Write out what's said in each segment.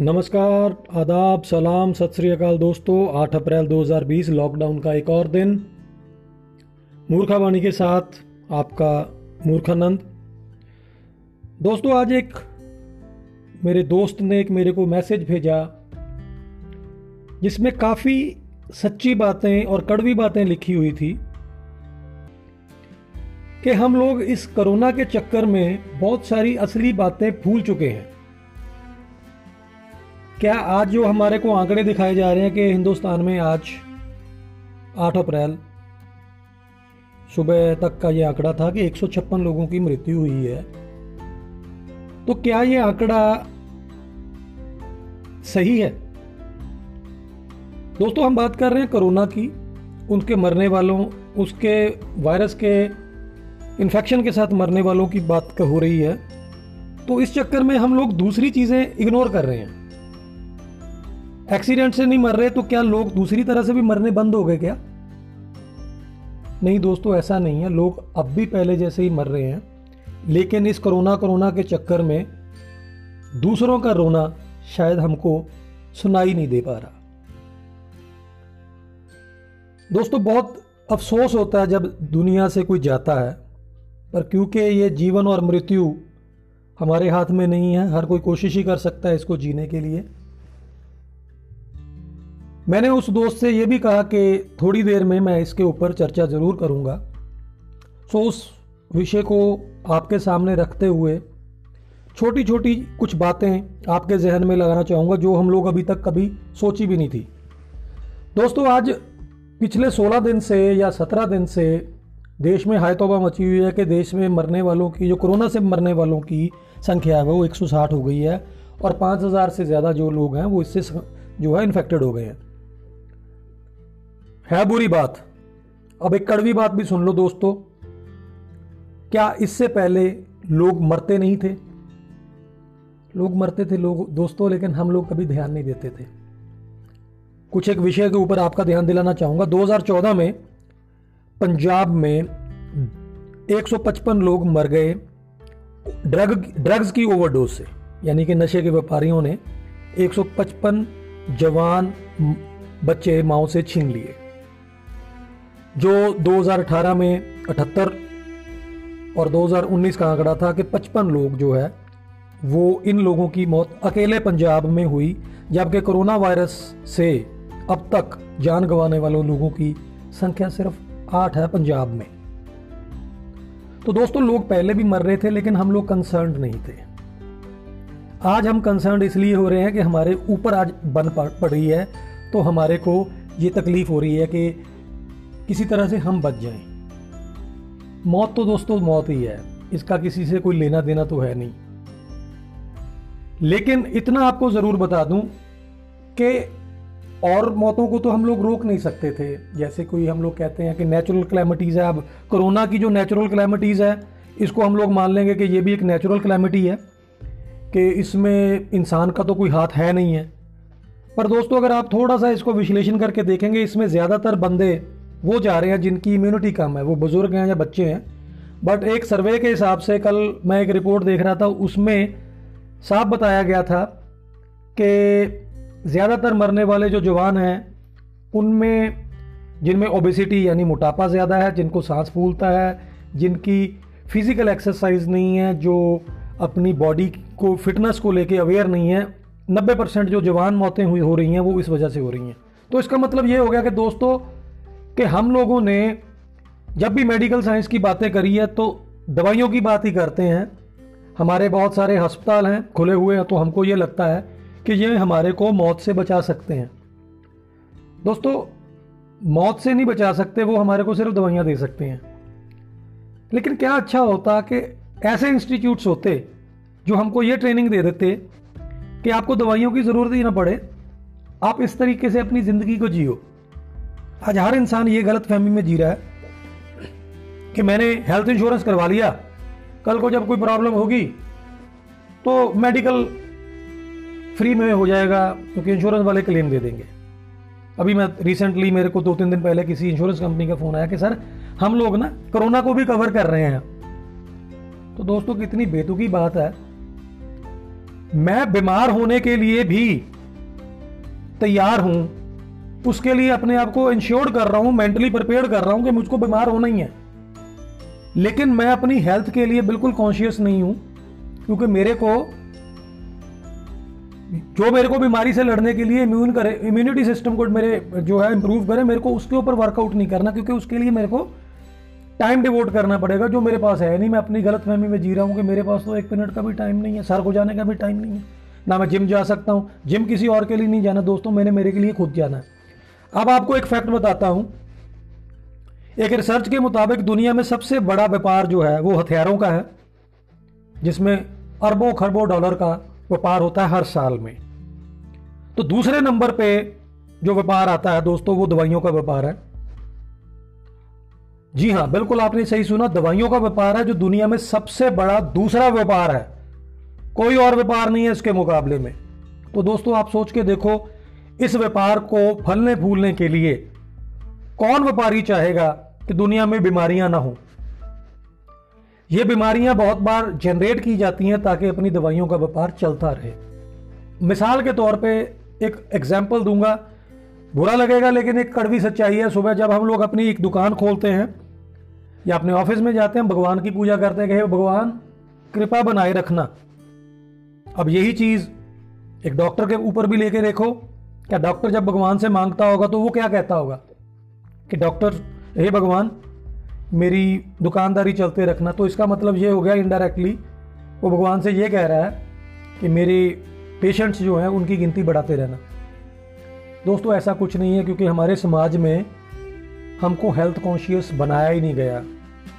नमस्कार, आदाब, सलाम, सत श्री अकाल दोस्तों 8 अप्रैल 2020 लॉकडाउन का एक और दिन। मूर्खावाणी के साथ आपका मूर्खानंद। दोस्तों, आज एक मेरे दोस्त ने एक मेरे को मैसेज भेजा, जिसमें काफ़ी सच्ची बातें और कड़वी बातें लिखी हुई थी कि हम लोग इस कोरोना के चक्कर में बहुत सारी असली बातें भूल चुके हैं। क्या आज जो हमारे को आंकड़े दिखाए जा रहे हैं कि हिंदुस्तान में आज 8 अप्रैल, सुबह तक का ये आंकड़ा था कि एक सौ छप्पन लोगों की मृत्यु हुई है। तो क्या ये आंकड़ा सही है? दोस्तों, हम बात कर रहे हैं कोरोना की, उनके मरने वालों, उसके वायरस के इन्फेक्शन के साथ मरने वालों की बात हो रही है। तो इस चक्कर में हम लोग दूसरी चीज़ें इग्नोर कर रहे हैं। एक्सीडेंट से नहीं मर रहे तो क्या लोग दूसरी तरह से भी मरने बंद हो गए क्या? नहीं दोस्तों, ऐसा नहीं है। लोग अब भी पहले जैसे ही मर रहे हैं। लेकिन इस कोरोना कोरोना के चक्कर में दूसरों का रोना शायद हमको सुनाई नहीं दे पा रहा। दोस्तों, बहुत अफसोस होता है जब दुनिया से कोई जाता है, पर क्योंकि ये जीवन और मृत्यु हमारे हाथ में नहीं है, हर कोई कोशिश ही कर सकता है इसको जीने के लिए। मैंने उस दोस्त से ये भी कहा कि थोड़ी देर में मैं इसके ऊपर चर्चा ज़रूर करूँगा। सो उस विषय को आपके सामने रखते हुए छोटी छोटी कुछ बातें आपके जहन में लगाना चाहूँगा, जो हम लोग अभी तक कभी सोची भी नहीं थी। दोस्तों, आज पिछले 16 दिन से या 17 दिन से देश में हाई तोबा मची हुई है कि देश में मरने वालों की, जो कोरोना से मरने वालों की संख्या है, वो 160 हो गई है और 5000 से ज़्यादा जो लोग हैं, वो इससे जो है इन्फेक्टेड हो गए हैं। है बुरी बात। अब एक कड़वी बात भी सुन लो दोस्तों। क्या इससे पहले लोग मरते नहीं थे? लोग मरते थे लोग दोस्तों, लेकिन हम लोग कभी ध्यान नहीं देते थे। कुछ एक विषय के ऊपर आपका ध्यान दिलाना चाहूँगा। 2014 में पंजाब में 155 लोग मर गए ड्रग, ड्रग्स की ओवरडोज से। यानी कि नशे के व्यापारियों ने 155 जवान बच्चे माओ से छीन लिए। जो 2018 में अठहत्तर और 2019 का आंकड़ा था कि 55 लोग जो है, वो इन लोगों की मौत अकेले पंजाब में हुई, जबकि कोरोना वायरस से अब तक जान गंवाने वालों लोगों की संख्या सिर्फ़ आठ है पंजाब में। तो दोस्तों, लोग पहले भी मर रहे थे, लेकिन हम लोग कंसर्न नहीं थे। आज हम कंसर्न इसलिए हो रहे हैं कि हमारे ऊपर आज बन पड़ रही है तो हमारे को ये तकलीफ़ हो रही है कि किसी तरह से हम बच जाएँ। मौत तो दोस्तों मौत ही है। इसका किसी से कोई लेना देना तो है नहीं। लेकिन इतना आपको ज़रूर बता दूँ कि और मौतों को तो हम लोग रोक नहीं सकते थे। जैसे कोई हम लोग कहते हैं कि नेचुरल क्लैमिटीज़ है। अब कोरोना की जो नेचुरल क्लैमिटीज़ है, इसको हम लोग मान लेंगे कि ये भी एक नेचुरल क्लैमिटी है कि इसमें इंसान का तो कोई हाथ है नहीं है। पर दोस्तों अगर आप थोड़ा सा इसको विश्लेषण करके देखेंगे, इसमें ज़्यादातर बंदे वो जा रहे हैं जिनकी इम्यूनिटी कम है, वो बुज़ुर्ग हैं या बच्चे हैं। बट एक सर्वे के हिसाब से कल मैं एक रिपोर्ट देख रहा था, उसमें साफ़ बताया गया था कि ज़्यादातर मरने वाले जो जवान हैं, उनमें, जिनमें ओबेसिटी यानी मोटापा ज़्यादा है, जिनको सांस फूलता है, जिनकी फ़िज़िकल एक्सरसाइज नहीं है, जो अपनी बॉडी को फिटनेस को लेके अवेयर नहीं है 90 परसेंट जो जवान मौतें हुई, हो रही हैं, वो इस वजह से हो रही हैं। तो इसका मतलब ये हो गया कि दोस्तों कि हम लोगों ने जब भी मेडिकल साइंस की बातें करी है तो दवाइयों की बात ही करते हैं। हमारे बहुत सारे अस्पताल हैं, खुले हुए हैं तो हमको ये लगता है कि ये हमारे को मौत से बचा सकते हैं। दोस्तों, मौत से नहीं बचा सकते, वो हमारे को सिर्फ़ दवाइयाँ दे सकते हैं। लेकिन क्या अच्छा होता कि ऐसे इंस्टीट्यूट्स होते जो हमको ये ट्रेनिंग दे देते कि आपको दवाइयों की ज़रूरत ही ना पड़े, आप इस तरीके से अपनी ज़िंदगी को जियो। आज हर इंसान ये गलत फहमी में जी रहा है कि मैंने हेल्थ इंश्योरेंस करवा लिया। कल को जब कोई प्रॉब्लम होगी तो मेडिकल फ्री में हो जाएगा, क्योंकि इंश्योरेंस वाले क्लेम दे देंगे। अभी मैं रिसेंटली मेरे को दो तीन दिन पहले किसी इंश्योरेंस कंपनी का फ़ोन आया कि, सर, हम लोग ना कोरोना को भी कवर कर रहे हैं। तो दोस्तों, कितनी बेतुकी बात है। मैं बीमार होने के लिए भी तैयार हूँ उसके लिए अपने आप को इंश्योर कर रहा हूँ मेंटली प्रिपेयर कर रहा हूँ कि मुझको बीमार होना ही है। लेकिन मैं अपनी हेल्थ के लिए बिल्कुल कॉन्शियस नहीं हूँ, क्योंकि मेरे को, जो मेरे को बीमारी से लड़ने के लिए इम्यून करे इम्यूनिटी सिस्टम को मेरे, जो है इम्प्रूव करे, मेरे को उसके ऊपर वर्कआउट नहीं करना, क्योंकि उसके लिए मेरे को टाइम डिवोट करना पड़ेगा, जो मेरे पास है नहीं। मैं अपनी गलत फहमी में जी रहा हूँ कि मेरे पास तो एक मिनट का भी टाइम नहीं है, सर को जाने का भी टाइम नहीं है। ना मैं जिम जा सकता हूँ जिम किसी और के लिए नहीं जाना, दोस्तों, मैंने मेरे के लिए खुद जाना है। अब आपको एक फैक्ट बताता हूँ। एक रिसर्च के मुताबिक दुनिया में सबसे बड़ा व्यापार जो है, वो हथियारों का है, जिसमें अरबों खरबों डॉलर का व्यापार होता है हर साल में। तो दूसरे नंबर पे जो व्यापार आता है दोस्तों, वो दवाइयों का व्यापार है। जी हाँ, बिल्कुल आपने सही सुना, दवाइयों का व्यापार है जो दुनिया में सबसे बड़ा दूसरा व्यापार है। कोई और व्यापार नहीं है इसके मुकाबले में। तो दोस्तों, आप सोच के देखो इस व्यापार को फलने फूलने के लिए कौन व्यापारी चाहेगा कि दुनिया में बीमारियाँ ना हो? ये बीमारियाँ बहुत बार जनरेट की जाती हैं ताकि अपनी दवाइयों का व्यापार चलता रहे। मिसाल के तौर पे एक एग्ज़ाम्पल दूँगा। बुरा लगेगा, लेकिन एक कड़वी सच्चाई है। सुबह जब हम लोग अपनी एक दुकान खोलते हैं या अपने ऑफ़िस में जाते हैं भगवान की पूजा करते हैं कि भगवान, कृपा बनाए रखना। अब यही चीज़ एक डॉक्टर के ऊपर भी लेके देखो। क्या डॉक्टर जब भगवान से माँगता होगा तो वो क्या कहता होगा? कि डॉक्टर हे भगवान, मेरी दुकानदारी चलते रखना। तो इसका मतलब ये हो गया इनडायरेक्टली वो भगवान से ये कह रहा है कि मेरे पेशेंट्स जो हैं, उनकी गिनती बढ़ाते रहना। दोस्तों, ऐसा कुछ नहीं है, क्योंकि हमारे समाज में हमको हेल्थ कॉन्शियस बनाया ही नहीं गया।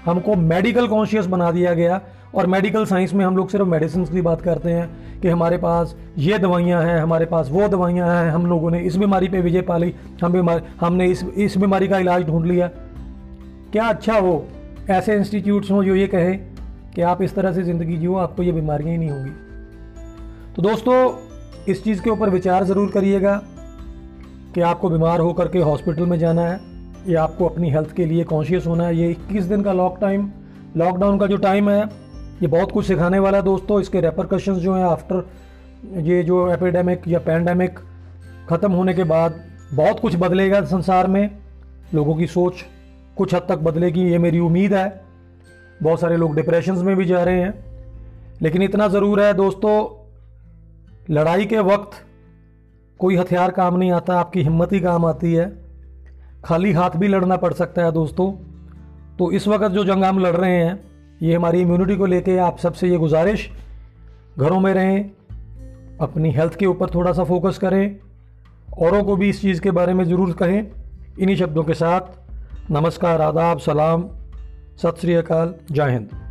हमको मेडिकल कॉन्शियस बना दिया गया। और मेडिकल साइंस में हम लोग सिर्फ़ मेडिसिन की बात करते हैं कि हमारे पास ये दवाइयाँ हैं, हमारे पास वो दवाइयाँ हैं, हम लोगों ने इस बीमारी पे विजय पा ली हम बीमारी हमने इस इस बीमारी का इलाज ढूंढ लिया। क्या अच्छा हो? ऐसे इंस्टीट्यूट्स हों जो ये कहें कि आप इस तरह से ज़िंदगी जियो, आपको ये बीमारियाँ ही नहीं होंगी। तो दोस्तों, इस चीज़ के ऊपर विचार ज़रूर करिएगा कि आपको बीमार होकर के हॉस्पिटल में जाना है, या आपको अपनी हेल्थ के लिए कॉन्शियस होना है। ये इक्कीस दिन का लॉक टाइम लॉकडाउन का जो टाइम है ये बहुत कुछ सिखाने वाला है दोस्तों, इसके रेपरकशंस जो हैं आफ्टर ये जो एपिडेमिक या पैंडमिक ख़त्म होने के बाद बहुत कुछ बदलेगा संसार में। लोगों की सोच कुछ हद तक बदलेगी, ये मेरी उम्मीद है। बहुत सारे लोग डिप्रेशन में भी जा रहे हैं। लेकिन इतना ज़रूर है दोस्तों, लड़ाई के वक्त कोई हथियार काम नहीं आता, आपकी हिम्मत ही काम आती है। खाली हाथ भी लड़ना पड़ सकता है दोस्तों। तो इस वक्त जो जंग हम लड़ रहे हैं ये हमारी इम्यूनिटी को लेके आप सबसे ये गुजारिश, घरों में रहें, अपनी हेल्थ के ऊपर थोड़ा सा फोकस करें, औरों को भी इस चीज़ के बारे में ज़रूर कहें। इन्हीं शब्दों के साथ नमस्कार, आदाब, सलाम, सत श्री अकाल, जय हिंद।